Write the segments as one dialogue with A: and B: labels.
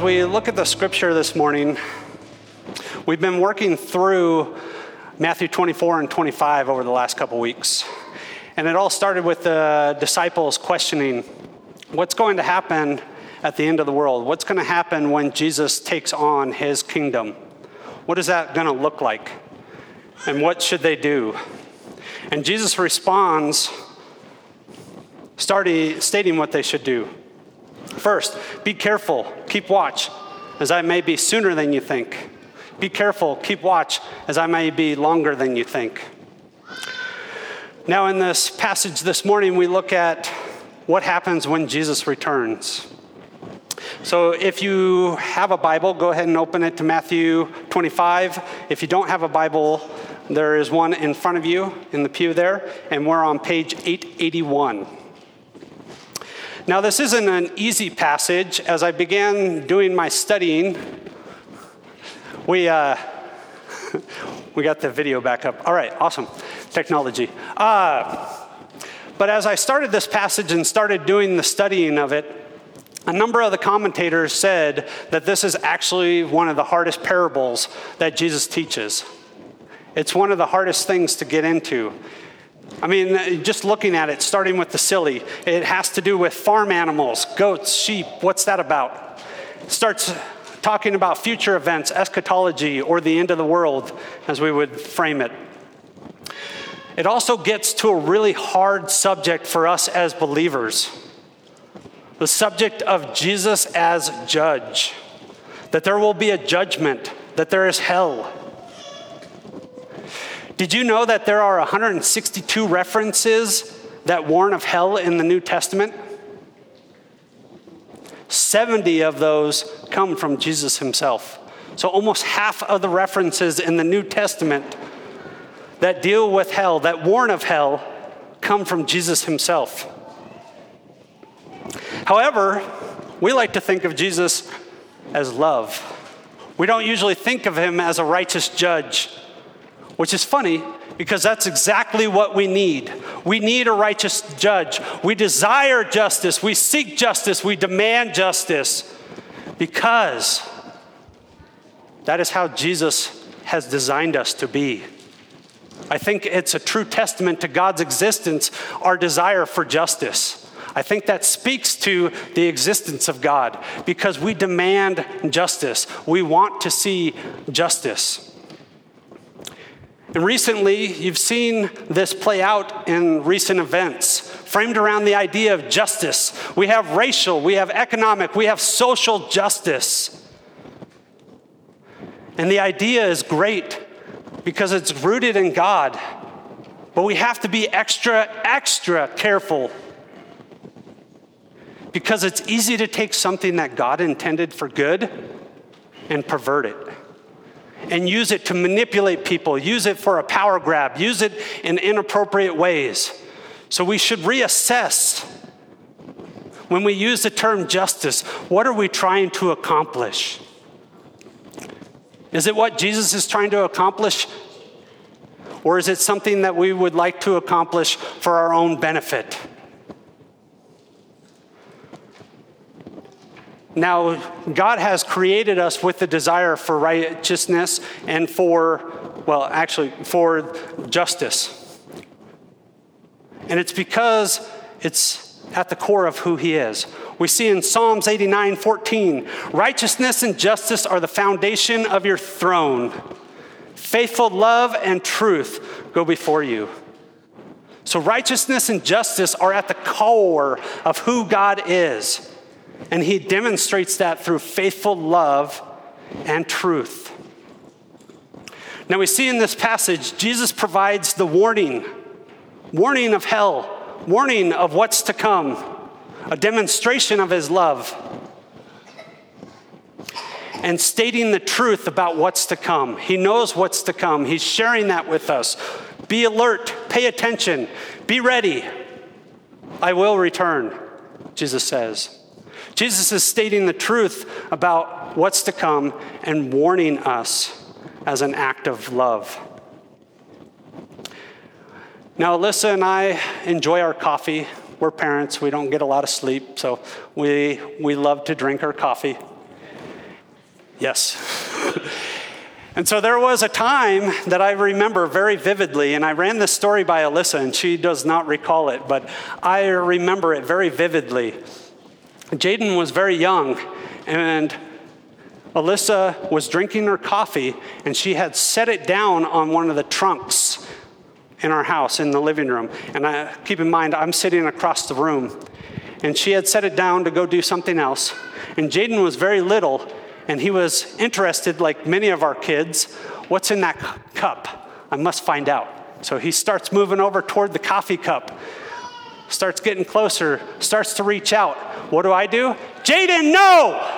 A: as we look at the scripture this morning, we've been working through Matthew 24 and 25 over the last couple weeks. And it all started with the disciples questioning what's going to happen at the end of the world? What's going to happen when Jesus takes on his kingdom? What is that going to look like? And what should they do? And Jesus responds, starting, stating what they should do. First, be careful, keep watch, as I may be sooner than you think. Be careful, keep watch, as I may be longer than you think. Now, in this passage this morning, we look at what happens when Jesus returns. So, if you have a Bible, go ahead and open it to Matthew 25. If you don't have a Bible, there is one in front of you in the pew there, and we're on page 881. Now, this isn't an easy passage. As I began doing my studying, we, uh, we got the video back up. All right, awesome. Technology. Uh, but as I started this passage and started doing the studying of it, a number of the commentators said that this is actually one of the hardest parables that Jesus teaches. It's one of the hardest things to get into. I mean, uh, just looking at it, starting with the silly, it has to do with farm animals, goats, sheep. What's that about? It starts talking about future events, eschatology, or the end of the world, as we would frame it. It also gets to a really hard subject for us as believers the subject of Jesus as judge, that there will be a judgment, that there is hell. Did you know that there are 162 references that warn of hell in the New Testament? 70 of those come from Jesus himself. So almost half of the references in the New Testament that deal with hell, that warn of hell, come from Jesus himself. However, we like to think of Jesus as love. We don't usually think of him as a righteous judge, which is funny because that's exactly what we need. We need a righteous judge. We desire justice. We seek justice. We demand justice because that is how Jesus has designed us to be. I think it's a true testament to God's existence, our desire for justice. I think that speaks to the existence of God because we demand justice. We want to see justice. And recently, you've seen this play out in recent events, framed around the idea of justice. We have racial, we have economic, we have social justice. And the idea is great because it's rooted in God. But we have to be extra, extra careful because it's easy to take something that God intended for good and pervert it and use it to manipulate people, use it for a power grab, use it in inappropriate ways. So we should reassess when we use the term justice what are we trying to accomplish? Is it what Jesus is trying to accomplish? Or is it something that we would like to accomplish for our own benefit? Now, God has created us with the desire for righteousness and for, well, actually, for justice. And it's because it's at the core of who He is. We see in Psalms 89 14, righteousness and justice are the foundation of your throne. Faithful love and truth go before you. So, righteousness and justice are at the core of who God is. And he demonstrates that through faithful love and truth. Now we see in this passage, Jesus provides the warning warning of hell, warning of what's to come, a demonstration of his love, and stating the truth about what's to come. He knows what's to come, he's sharing that with us. Be alert, pay attention, be ready. I will return, Jesus says. Jesus is stating the truth about what's to come and warning us as an act of love. Now, Alyssa and I enjoy our coffee. We're parents, we don't get a lot of sleep, so we, we love to drink our coffee. Yes. and so there was a time that I remember very vividly, and I ran this story by Alyssa, and she does not recall it, but I remember it very vividly. Jaden was very young, and Alyssa was drinking her coffee, and she had set it down on one of the trunks in our house in the living room. And I, keep in mind, I'm sitting across the room. And she had set it down to go do something else. And Jaden was very little, and he was interested, like many of our kids, what's in that cup? I must find out. So he starts moving over toward the coffee cup, starts getting closer, starts to reach out. What do I do? Jaden, no!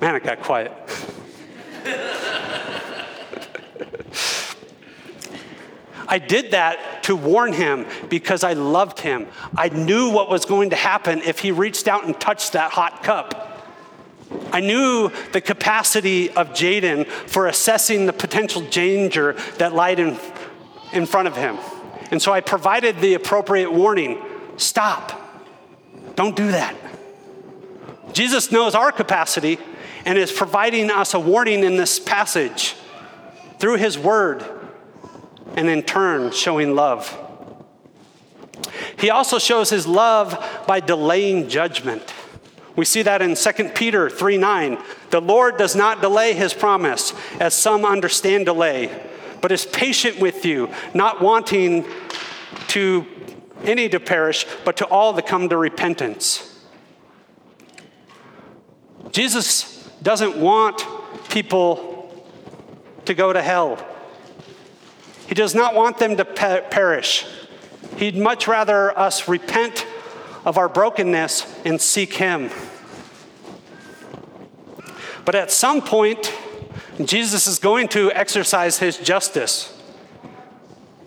A: Man, it got quiet. I did that to warn him because I loved him. I knew what was going to happen if he reached out and touched that hot cup. I knew the capacity of Jaden for assessing the potential danger that lied in, in front of him. And so I provided the appropriate warning stop, don't do that. Jesus knows our capacity and is providing us a warning in this passage through his word and in turn showing love. He also shows his love by delaying judgment. We see that in 2 Peter 3 9. The Lord does not delay his promise, as some understand delay, but is patient with you, not wanting to any to perish, but to all that come to repentance. Jesus doesn't want people to go to hell. He does not want them to perish. He'd much rather us repent of our brokenness and seek Him. But at some point, Jesus is going to exercise His justice.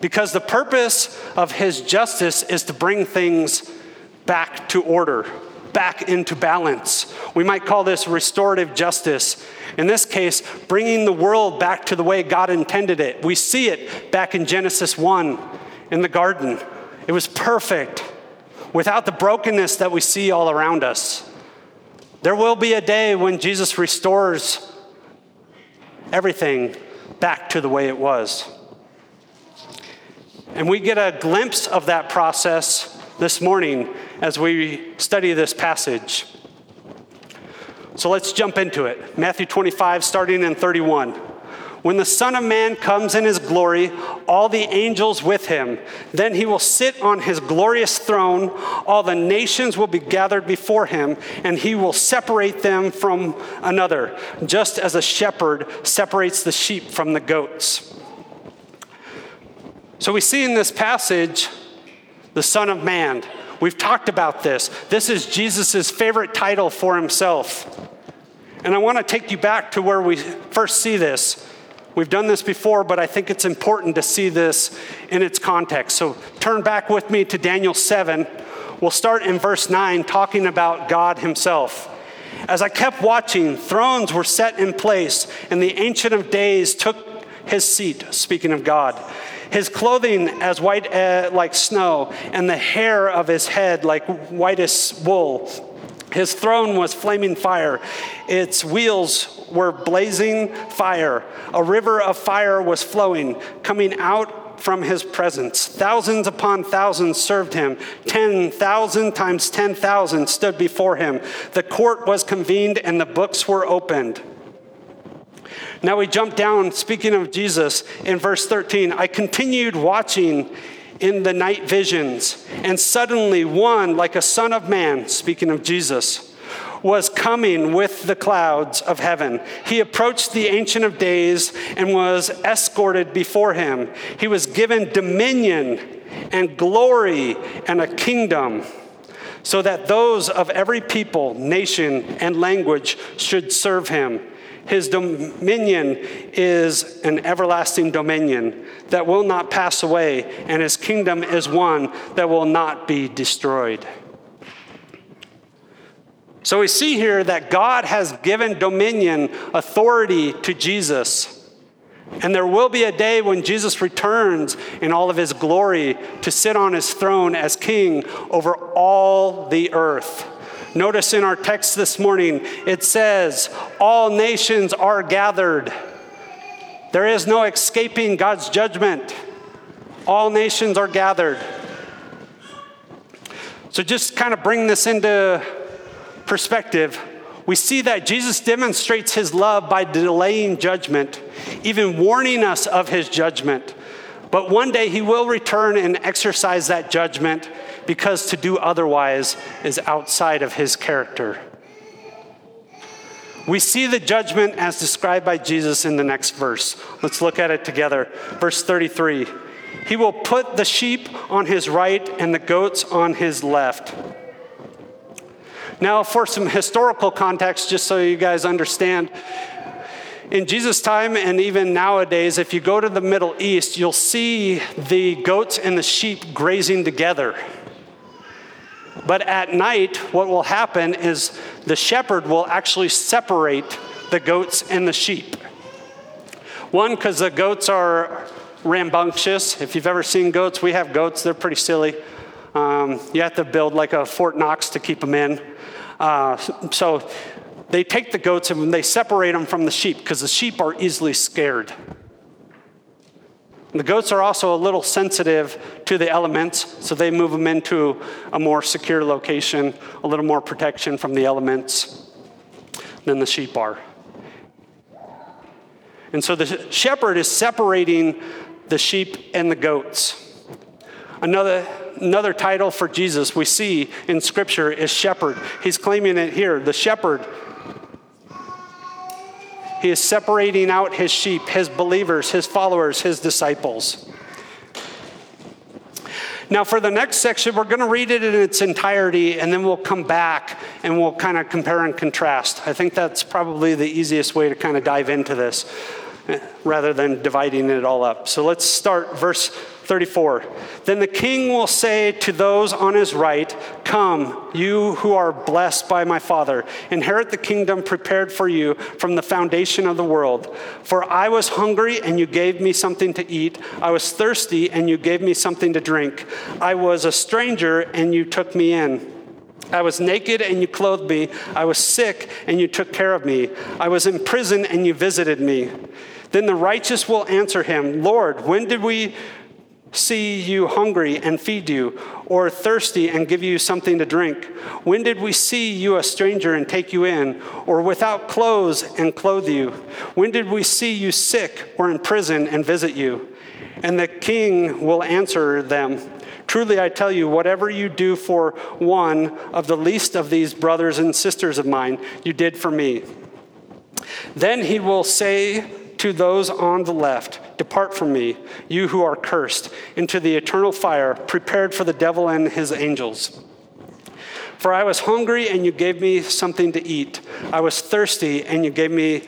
A: Because the purpose of His justice is to bring things back to order back into balance. We might call this restorative justice. In this case, bringing the world back to the way God intended it. We see it back in Genesis 1 in the garden. It was perfect without the brokenness that we see all around us. There will be a day when Jesus restores everything back to the way it was. And we get a glimpse of that process this morning as we study this passage. So let's jump into it. Matthew 25, starting in 31. When the Son of Man comes in his glory, all the angels with him, then he will sit on his glorious throne. All the nations will be gathered before him, and he will separate them from another, just as a shepherd separates the sheep from the goats. So we see in this passage the Son of Man. We've talked about this. This is Jesus' favorite title for himself. And I want to take you back to where we first see this. We've done this before, but I think it's important to see this in its context. So turn back with me to Daniel 7. We'll start in verse 9, talking about God Himself. As I kept watching, thrones were set in place, and the Ancient of Days took his seat, speaking of God his clothing as white uh, like snow, and the hair of his head like whitest wool. His throne was flaming fire. Its wheels were blazing fire. A river of fire was flowing, coming out from his presence. Thousands upon thousands served him. 10,000 times 10,000 stood before him. The court was convened and the books were opened. Now we jump down, speaking of Jesus, in verse 13. I continued watching in the night visions, and suddenly one, like a son of man, speaking of Jesus, was coming with the clouds of heaven. He approached the Ancient of Days and was escorted before him. He was given dominion and glory and a kingdom so that those of every people, nation, and language should serve him. His dominion is an everlasting dominion that will not pass away, and his kingdom is one that will not be destroyed. So we see here that God has given dominion, authority to Jesus. And there will be a day when Jesus returns in all of his glory to sit on his throne as king over all the earth. Notice in our text this morning, it says, All nations are gathered. There is no escaping God's judgment. All nations are gathered. So, just kind of bring this into perspective. We see that Jesus demonstrates his love by delaying judgment, even warning us of his judgment. But one day he will return and exercise that judgment because to do otherwise is outside of his character. We see the judgment as described by Jesus in the next verse. Let's look at it together. Verse 33 He will put the sheep on his right and the goats on his left. Now, for some historical context, just so you guys understand, in Jesus' time and even nowadays, if you go to the Middle East, you'll see the goats and the sheep grazing together. But at night, what will happen is the shepherd will actually separate the goats and the sheep. One, because the goats are rambunctious. If you've ever seen goats, we have goats, they're pretty silly. Um, you have to build like a Fort Knox to keep them in. Uh, so they take the goats and they separate them from the sheep because the sheep are easily scared. The goats are also a little sensitive to the elements, so they move them into a more secure location, a little more protection from the elements than the sheep are. And so the shepherd is separating the sheep and the goats. Another, another title for Jesus we see in Scripture is shepherd. He's claiming it here the shepherd he is separating out his sheep, his believers, his followers, his disciples. Now, for the next section, we're going to read it in its entirety, and then we'll come back and we'll kind of compare and contrast. I think that's probably the easiest way to kind of dive into this eh, rather than dividing it all up. So let's start verse 34. Then the king will say to those on his right, Come, you who are blessed by my Father, inherit the kingdom prepared for you from the foundation of the world. For I was hungry, and you gave me something to eat. I was thirsty, and you gave me something to drink. I was a stranger, and you took me in. I was naked and you clothed me. I was sick and you took care of me. I was in prison and you visited me. Then the righteous will answer him, Lord, when did we see you hungry and feed you, or thirsty and give you something to drink? When did we see you a stranger and take you in, or without clothes and clothe you? When did we see you sick or in prison and visit you? And the king will answer them Truly I tell you, whatever you do for one of the least of these brothers and sisters of mine, you did for me. Then he will say, to those on the left, Depart from me, you who are cursed, into the eternal fire prepared for the devil and his angels. For I was hungry, and you gave me something to eat. I was thirsty, and you gave me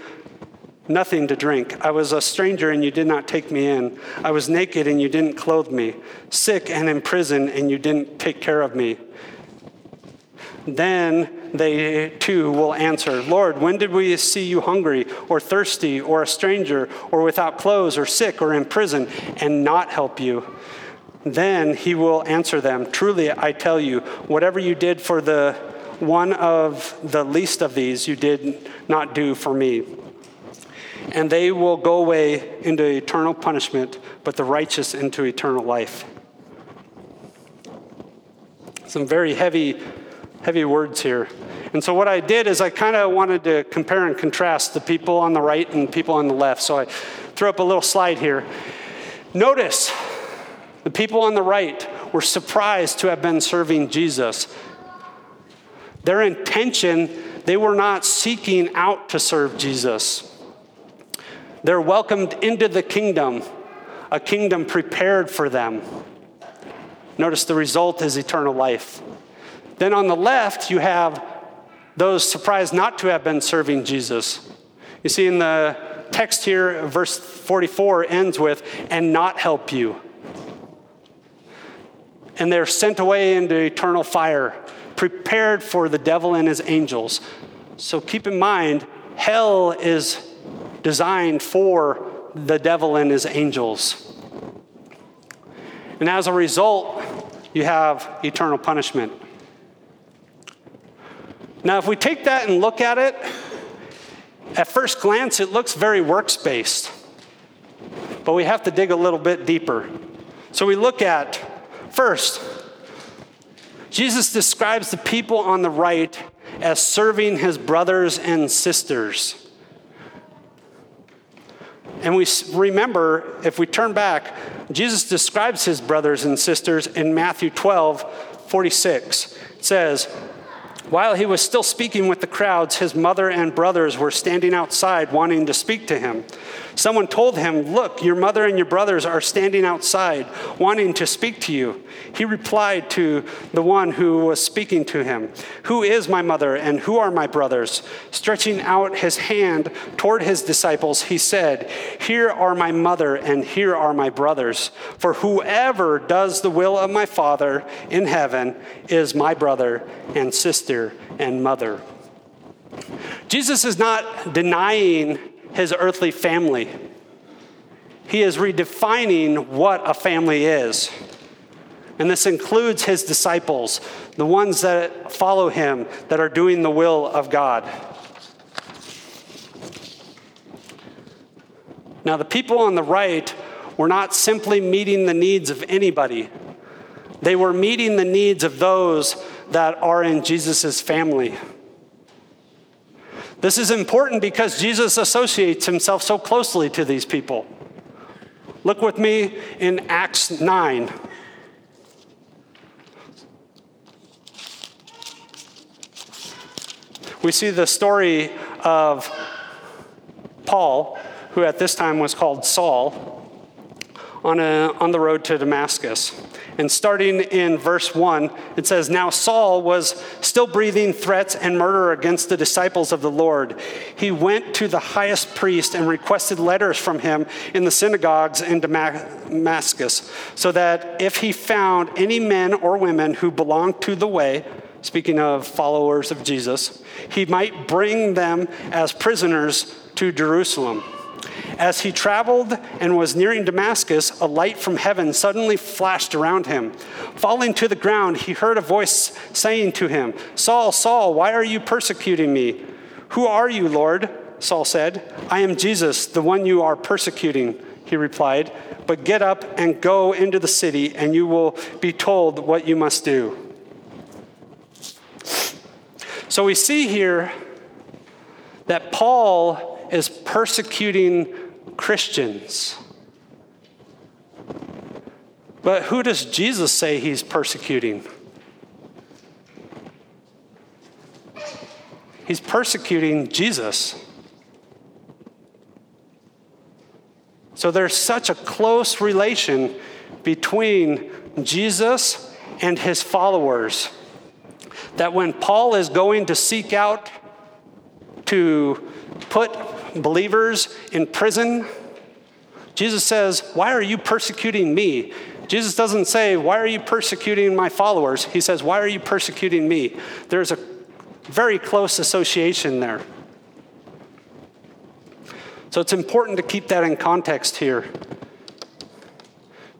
A: nothing to drink. I was a stranger, and you did not take me in. I was naked, and you didn't clothe me. Sick and in prison, and you didn't take care of me. Then they too will answer, Lord, when did we see you hungry or thirsty or a stranger or without clothes or sick or in prison and not help you? Then he will answer them, Truly I tell you, whatever you did for the one of the least of these, you did not do for me. And they will go away into eternal punishment, but the righteous into eternal life. Some very heavy heavy words here. And so what I did is I kind of wanted to compare and contrast the people on the right and people on the left. So I threw up a little slide here. Notice the people on the right were surprised to have been serving Jesus. Their intention, they were not seeking out to serve Jesus. They're welcomed into the kingdom, a kingdom prepared for them. Notice the result is eternal life. Then on the left, you have those surprised not to have been serving Jesus. You see, in the text here, verse 44 ends with, and not help you. And they're sent away into eternal fire, prepared for the devil and his angels. So keep in mind, hell is designed for the devil and his angels. And as a result, you have eternal punishment. Now, if we take that and look at it, at first glance, it looks very works based, but we have to dig a little bit deeper. So we look at first, Jesus describes the people on the right as serving his brothers and sisters. And we remember, if we turn back, Jesus describes his brothers and sisters in Matthew 12, 46. It says, while he was still speaking with the crowds, his mother and brothers were standing outside wanting to speak to him. Someone told him, Look, your mother and your brothers are standing outside wanting to speak to you. He replied to the one who was speaking to him, Who is my mother and who are my brothers? Stretching out his hand toward his disciples, he said, Here are my mother and here are my brothers. For whoever does the will of my Father in heaven is my brother and sister and mother. Jesus is not denying his earthly family, he is redefining what a family is. And this includes his disciples, the ones that follow him, that are doing the will of God. Now, the people on the right were not simply meeting the needs of anybody, they were meeting the needs of those that are in Jesus' family. This is important because Jesus associates himself so closely to these people. Look with me in Acts 9. We see the story of Paul, who at this time was called Saul, on, a, on the road to Damascus. And starting in verse 1, it says, Now Saul was still breathing threats and murder against the disciples of the Lord. He went to the highest priest and requested letters from him in the synagogues in Damascus, so that if he found any men or women who belonged to the way, speaking of followers of Jesus, he might bring them as prisoners to Jerusalem. As he traveled and was nearing Damascus, a light from heaven suddenly flashed around him. Falling to the ground, he heard a voice saying to him, Saul, Saul, why are you persecuting me? Who are you, Lord? Saul said. I am Jesus, the one you are persecuting, he replied. But get up and go into the city, and you will be told what you must do. So we see here that Paul is persecuting Christians. But who does Jesus say he's persecuting? He's persecuting Jesus. So there's such a close relation between Jesus and his followers that when Paul is going to seek out to put believers in prison, Jesus says, Why are you persecuting me? Jesus doesn't say, Why are you persecuting my followers? He says, Why are you persecuting me? There's a very close association there. So it's important to keep that in context here.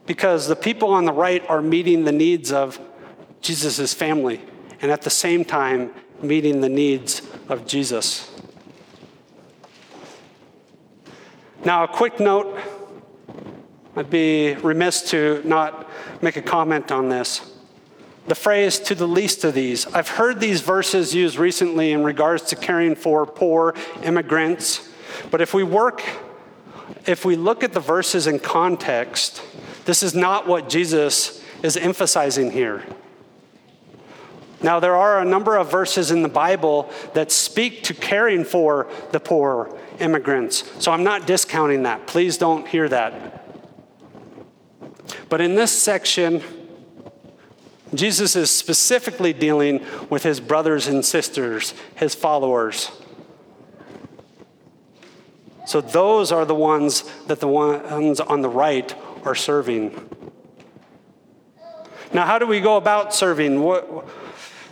A: Because the people on the right are meeting the needs of Jesus' family, and at the same time, meeting the needs of Jesus. Now, a quick note I'd be remiss to not make a comment on this. The phrase, to the least of these. I've heard these verses used recently in regards to caring for poor immigrants, but if we work, if we look at the verses in context, this is not what Jesus is emphasizing here. Now, there are a number of verses in the Bible that speak to caring for the poor immigrants, so I'm not discounting that. Please don't hear that. But in this section, Jesus is specifically dealing with his brothers and sisters, his followers. So those are the ones that the ones on the right are serving. Now, how do we go about serving? What,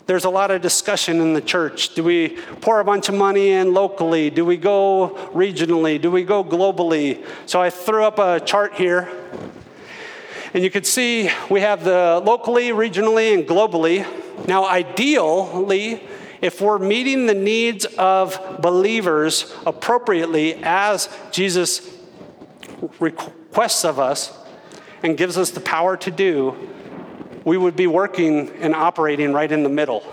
A: there's a lot of discussion in the church. Do we pour a bunch of money in locally? Do we go regionally? Do we go globally? So I threw up a chart here. And you can see we have the locally, regionally, and globally. Now, ideally, if we're meeting the needs of believers appropriately as Jesus requests of us and gives us the power to do, we would be working and operating right in the middle.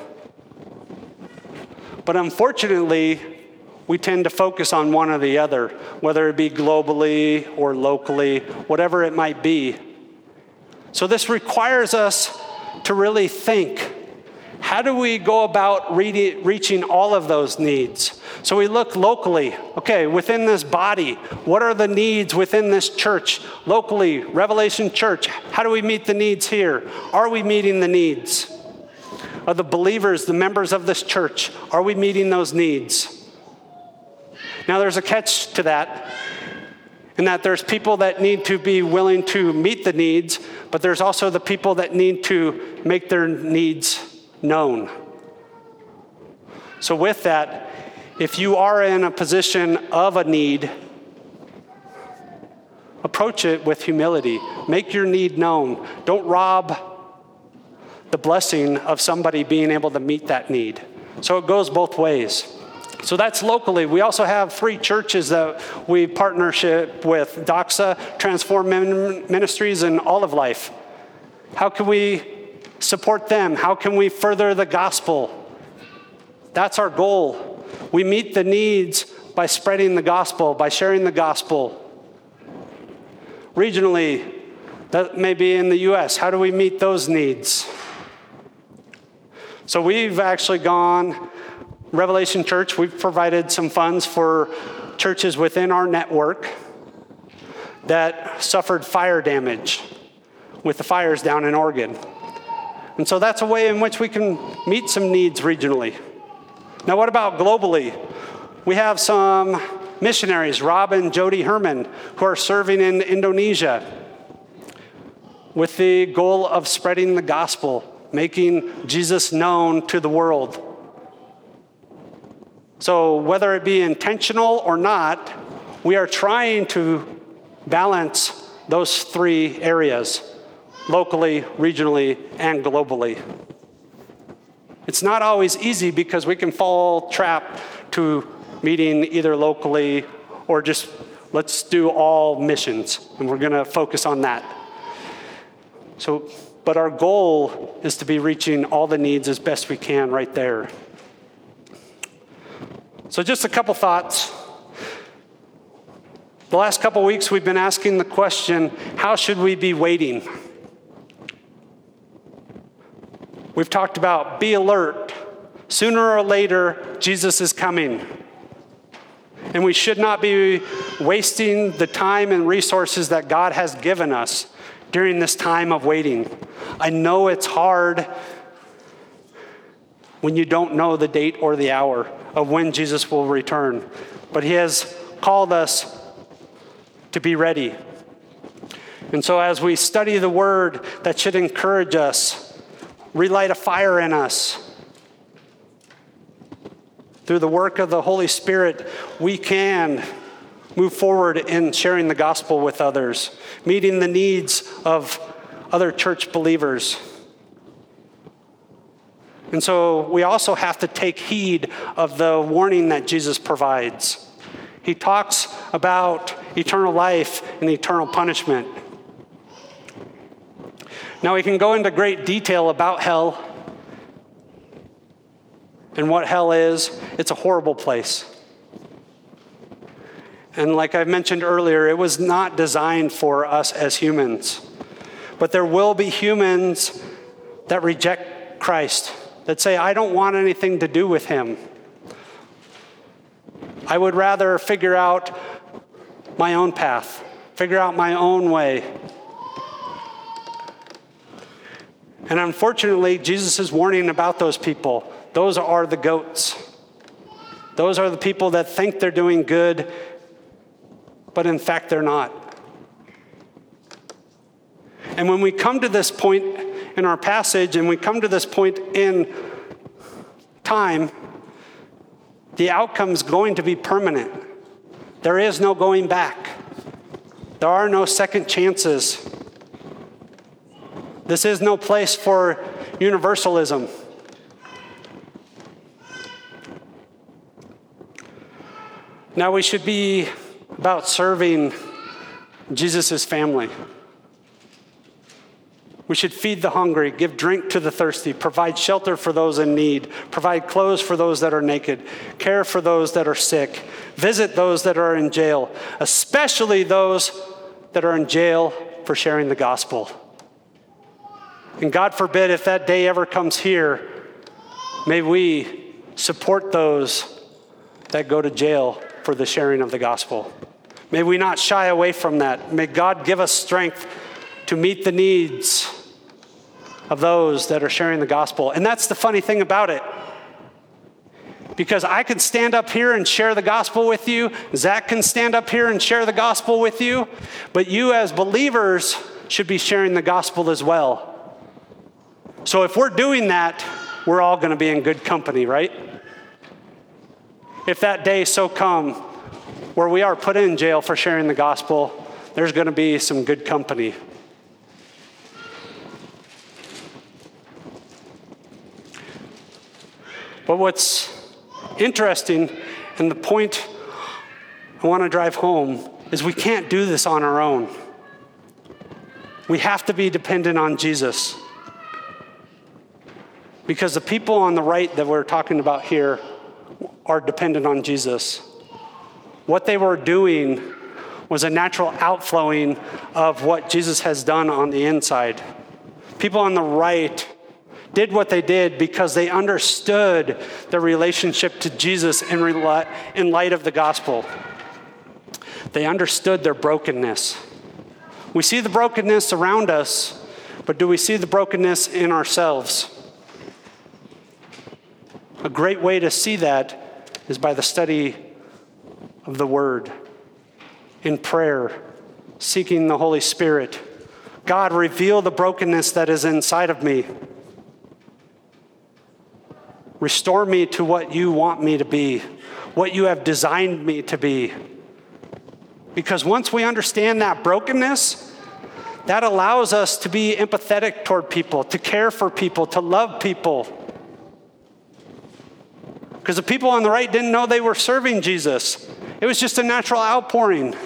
A: But unfortunately, we tend to focus on one or the other, whether it be globally or locally, whatever it might be. So, this requires us to really think how do we go about reaching all of those needs? So we look locally. Okay, within this body, what are the needs within this church? Locally, Revelation Church, how do we meet the needs here? Are we meeting the needs? Of the believers, the members of this church, are we meeting those needs? Now, there's a catch to that, in that there's people that need to be willing to meet the needs, but there's also the people that need to make their needs known. So, with that, if you are in a position of a need, approach it with humility. Make your need known. Don't rob the blessing of somebody being able to meet that need. So it goes both ways. So that's locally. We also have three churches that we partnership with Doxa, Transform Ministries, and Olive Life. How can we support them? How can we further the gospel? That's our goal. We meet the needs by spreading the gospel, by sharing the gospel. Regionally, that may be in the US, how do we meet those needs? So we've actually gone, Revelation Church, we've provided some funds for churches within our network that suffered fire damage with the fires down in Oregon. And so that's a way in which we can meet some needs regionally. Now, what about globally? We have some missionaries, Rob and Jody Herman, who are serving in Indonesia with the goal of spreading the gospel, making Jesus known to the world. So, whether it be intentional or not, we are trying to balance those three areas locally, regionally, and globally. It's not always easy because we can fall trap to meeting either locally or just let's do all missions and we're going to focus on that. So but our goal is to be reaching all the needs as best we can right there. So just a couple thoughts. The last couple weeks we've been asking the question, how should we be waiting? We've talked about be alert. Sooner or later, Jesus is coming. And we should not be wasting the time and resources that God has given us during this time of waiting. I know it's hard when you don't know the date or the hour of when Jesus will return, but He has called us to be ready. And so, as we study the Word, that should encourage us relight a fire in us. Through the work of the Holy Spirit, we can move forward in sharing the gospel with others, meeting the needs of other church believers. And so we also have to take heed of the warning that Jesus provides. He talks about eternal life and eternal punishment. Now, we can go into great detail about hell and what hell is. It's a horrible place. And like I mentioned earlier, it was not designed for us as humans. But there will be humans that reject Christ, that say, I don't want anything to do with him. I would rather figure out my own path, figure out my own way. And unfortunately, Jesus is warning about those people. Those are the goats. Those are the people that think they're doing good, but in fact, they're not. And when we come to this point in our passage, and we come to this point in time, the outcome is going to be permanent. There is no going back, there are no second chances. This is no place for universalism. Now, we should be about serving Jesus' family. We should feed the hungry, give drink to the thirsty, provide shelter for those in need, provide clothes for those that are naked, care for those that are sick, visit those that are in jail, especially those that are in jail for sharing the gospel. And God forbid if that day ever comes here, may we support those that go to jail for the sharing of the gospel. May we not shy away from that. May God give us strength to meet the needs of those that are sharing the gospel. And that's the funny thing about it. Because I can stand up here and share the gospel with you, Zach can stand up here and share the gospel with you, but you as believers should be sharing the gospel as well. So if we're doing that, we're all going to be in good company, right? If that day so come where we are put in jail for sharing the gospel, there's going to be some good company. But what's interesting, and the point I want to drive home, is we can't do this on our own. We have to be dependent on Jesus. Because the people on the right that we're talking about here are dependent on Jesus. What they were doing was a natural outflowing of what Jesus has done on the inside. People on the right did what they did because they understood their relationship to Jesus in, in light of the gospel. They understood their brokenness. We see the brokenness around us, but do we see the brokenness in ourselves? A great way to see that is by the study of the Word, in prayer, seeking the Holy Spirit. God, reveal the brokenness that is inside of me. Restore me to what you want me to be, what you have designed me to be. Because once we understand that brokenness, that allows us to be empathetic toward people, to care for people, to love people. Because the people on the right didn't know they were serving Jesus, it was just a natural outpouring.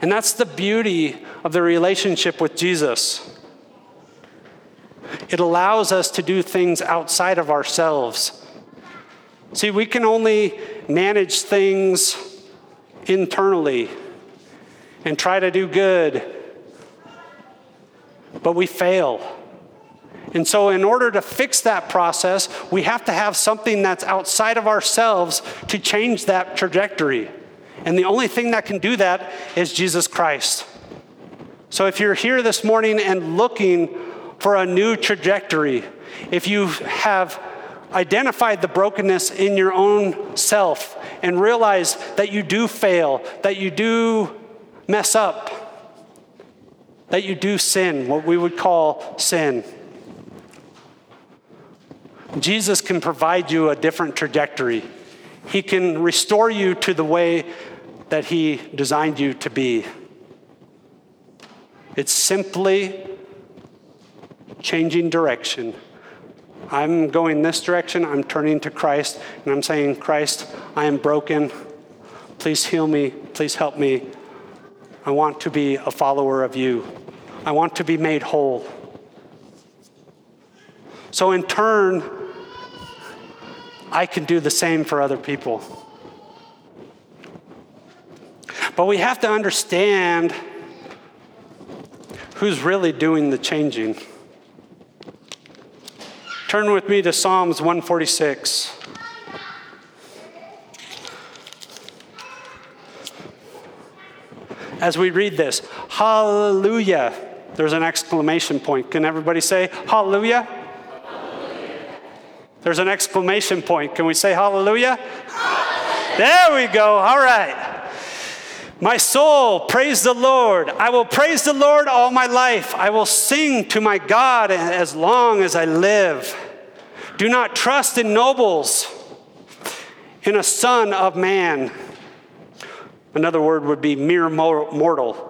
A: And that's the beauty of the relationship with Jesus. It allows us to do things outside of ourselves. See, we can only manage things internally and try to do good, but we fail. And so, in order to fix that process, we have to have something that's outside of ourselves to change that trajectory. And the only thing that can do that is Jesus Christ. So, if you're here this morning and looking for a new trajectory, if you have identified the brokenness in your own self and realize that you do fail, that you do mess up, that you do sin, what we would call sin Jesus can provide you a different trajectory. He can restore you to the way that He designed you to be. It's simply changing direction. I'm going this direction, I'm turning to Christ, and I'm saying, Christ, I am broken. Please heal me. Please help me. I want to be a follower of you. I want to be made whole. So, in turn, I can do the same for other people. But we have to understand who's really doing the changing. Turn with me to Psalms 146. As we read this, hallelujah, there's an exclamation point. Can everybody say hallelujah? There's an exclamation point. Can we say hallelujah? hallelujah? There we go. All right. My soul, praise the Lord. I will praise the Lord all my life. I will sing to my God as long as I live. Do not trust in nobles, in a son of man. Another word would be mere mortal.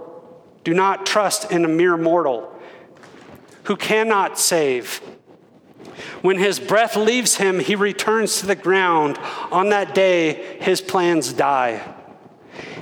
A: Do not trust in a mere mortal who cannot save. When his breath leaves him, he returns to the ground. On that day, his plans die.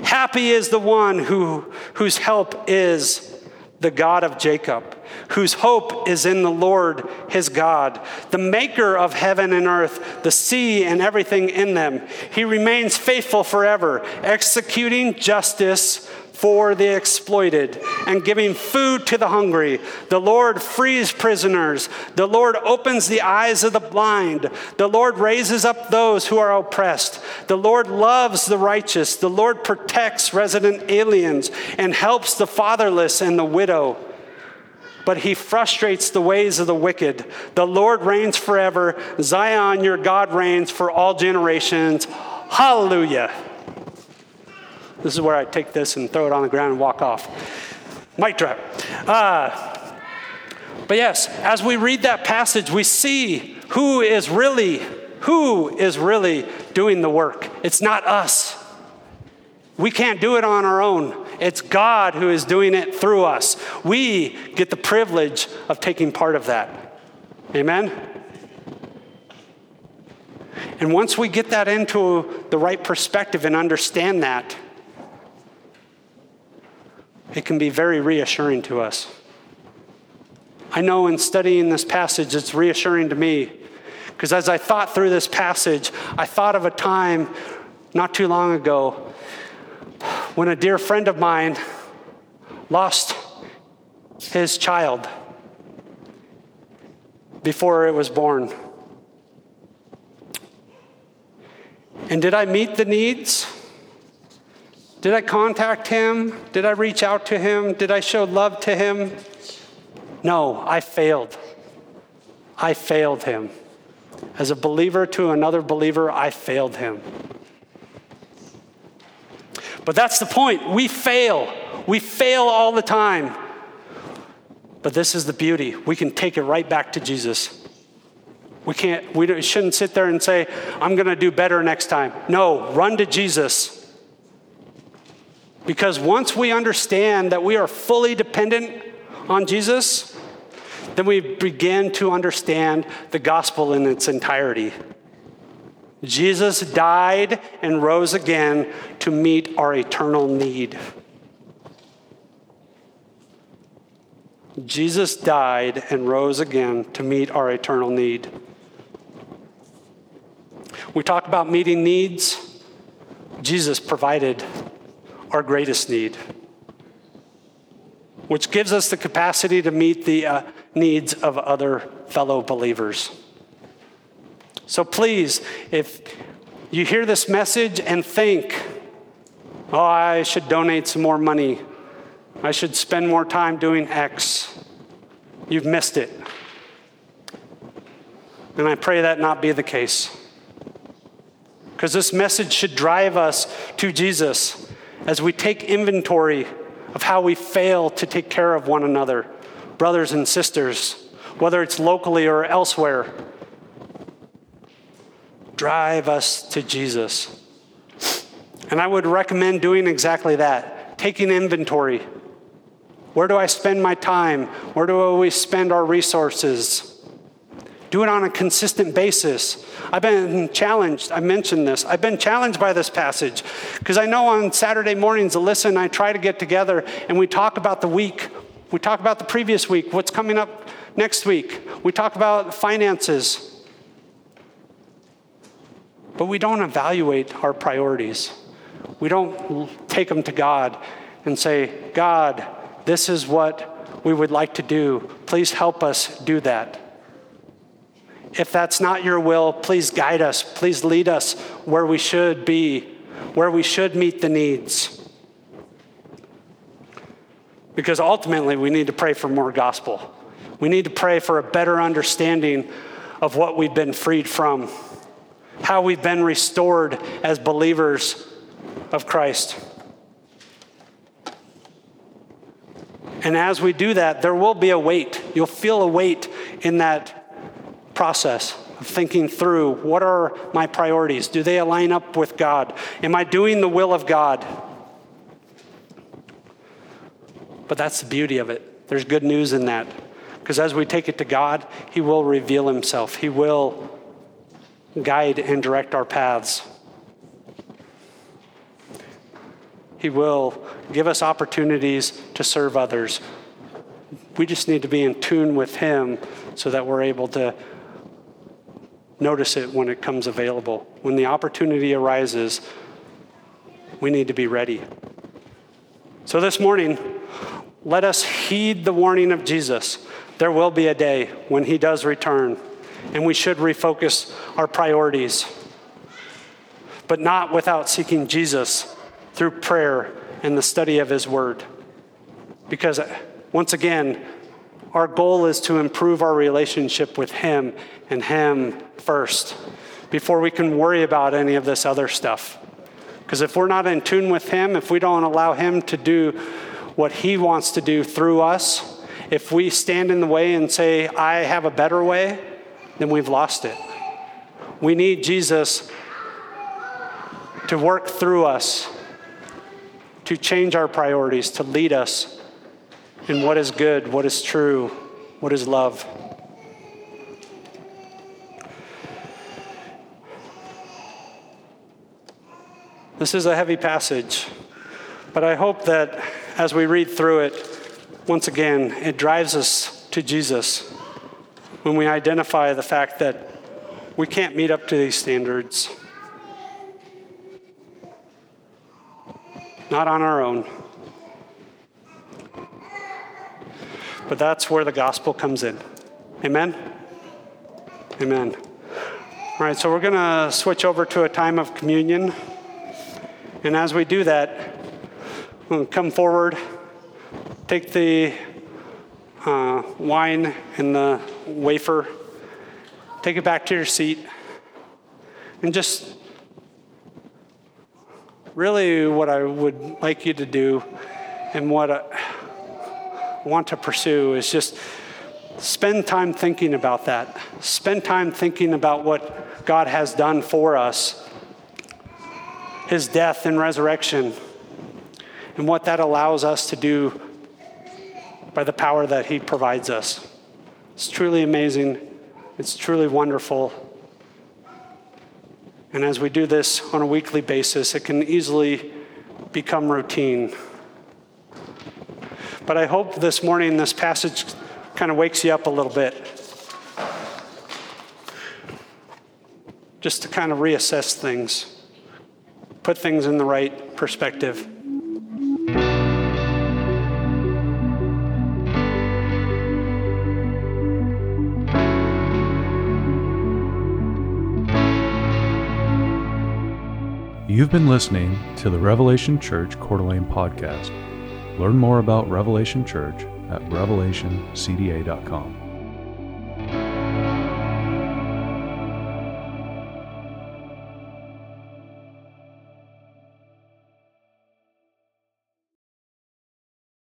A: Happy is the one who, whose help is the God of Jacob, whose hope is in the Lord his God, the maker of heaven and earth, the sea and everything in them. He remains faithful forever, executing justice for the exploited and giving food to the hungry. The Lord frees prisoners. The Lord opens the eyes of the blind. The Lord raises up those who are oppressed. The Lord loves the righteous. The Lord protects resident aliens and helps the fatherless and the widow but he frustrates the ways of the wicked. The Lord reigns forever. Zion, your God reigns for all generations. Hallelujah. This is where I take this and throw it on the ground and walk off. Mic drop. Uh, but yes, as we read that passage, we see who is really, who is really doing the work. It's not us. We can't do it on our own. It's God who is doing it through us. We get the privilege of taking part of that. Amen? And once we get that into the right perspective and understand that, it can be very reassuring to us. I know in studying this passage, it's reassuring to me because as I thought through this passage, I thought of a time not too long ago when a dear friend of mine lost his child before it was born. And did I meet the needs? Did I contact him? Did I reach out to him? Did I show love to him? No, I failed. I failed him. As a believer to another believer, I failed him. But that's the point. We fail. We fail all the time. But this is the beauty. We can take it right back to Jesus. We can't, we shouldn't sit there and say, I'm going to do better next time. No, run to Jesus. Because once we understand that we are fully dependent on Jesus, then we begin to understand the gospel in its entirety. Jesus died and rose again to meet our eternal need. Jesus died and rose again to meet our eternal need. We talk about meeting needs. Jesus provided our greatest need, which gives us the capacity to meet the uh, needs of other fellow believers. So please, if you hear this message and think, oh, I should donate some more money, I should spend more time doing X, you've missed it. And I pray that not be the case. Because this message should drive us to Jesus as we take inventory of how we fail to take care of one another, brothers and sisters, whether it's locally or elsewhere. Drive us to Jesus. And I would recommend doing exactly that taking inventory. Where do I spend my time? Where do we spend our resources? Do it on a consistent basis. I've been challenged. I mentioned this. I've been challenged by this passage because I know on Saturday mornings, Alyssa and I try to get together and we talk about the week. We talk about the previous week, what's coming up next week. We talk about finances. But we don't evaluate our priorities. We don't take them to God and say, God, this is what we would like to do. Please help us do that. If that's not your will, please guide us. Please lead us where we should be, where we should meet the needs. Because ultimately, we need to pray for more gospel. We need to pray for a better understanding of what we've been freed from, how we've been restored as believers of Christ. And as we do that, there will be a weight. You'll feel a weight in that process. of thinking through what are my priorities? Do they align up with God? Am I doing the will of God? But that's the beauty of it. There's good news in that. Because as we take it to God, He will reveal Himself, He will guide and direct our paths. He will give us opportunities to serve others. We just need to be in tune with Him so that we're able to notice it when it comes available. When the opportunity arises, we need to be ready. So this morning, let us heed the warning of Jesus. There will be a day when He does return, and we should refocus our priorities, but not without seeking Jesus through prayer and the study of His Word. Because, once again, our goal is to improve our relationship with Him and Him first before we can worry about any of this other stuff. Because if we're not in tune with Him, if we don't allow Him to do what He wants to do through us, if we stand in the way and say, I have a better way, then we've lost it. We need Jesus to work through us to change our priorities, to lead us in what is good, what is true, what is love. This is a heavy passage, but I hope that as we read through it, once again, it drives us to Jesus when we identify the fact that we can't meet up to these standards. not on our own. But that's where the gospel comes in. Amen? Amen. All right, so we're going to switch over to a time of communion. And as we do that, we'll come forward, take the uh, wine and the wafer, take it back to your seat, and just really, what I would like you to do and what I want to pursue is just spend time thinking about that. Spend time thinking about what God has done for us, His death and resurrection, and what that allows us to do by the power that He provides us. It's truly amazing. It's truly wonderful. And as we do this on a weekly basis, it can easily become routine. But I hope this morning this passage kind of wakes you up a little bit. Just to kind of reassess things, put things in the right perspective.
B: You've been listening to the Revelation Church Coeur d'Alene podcast. Learn more about Revelation Church at revelationcda.com.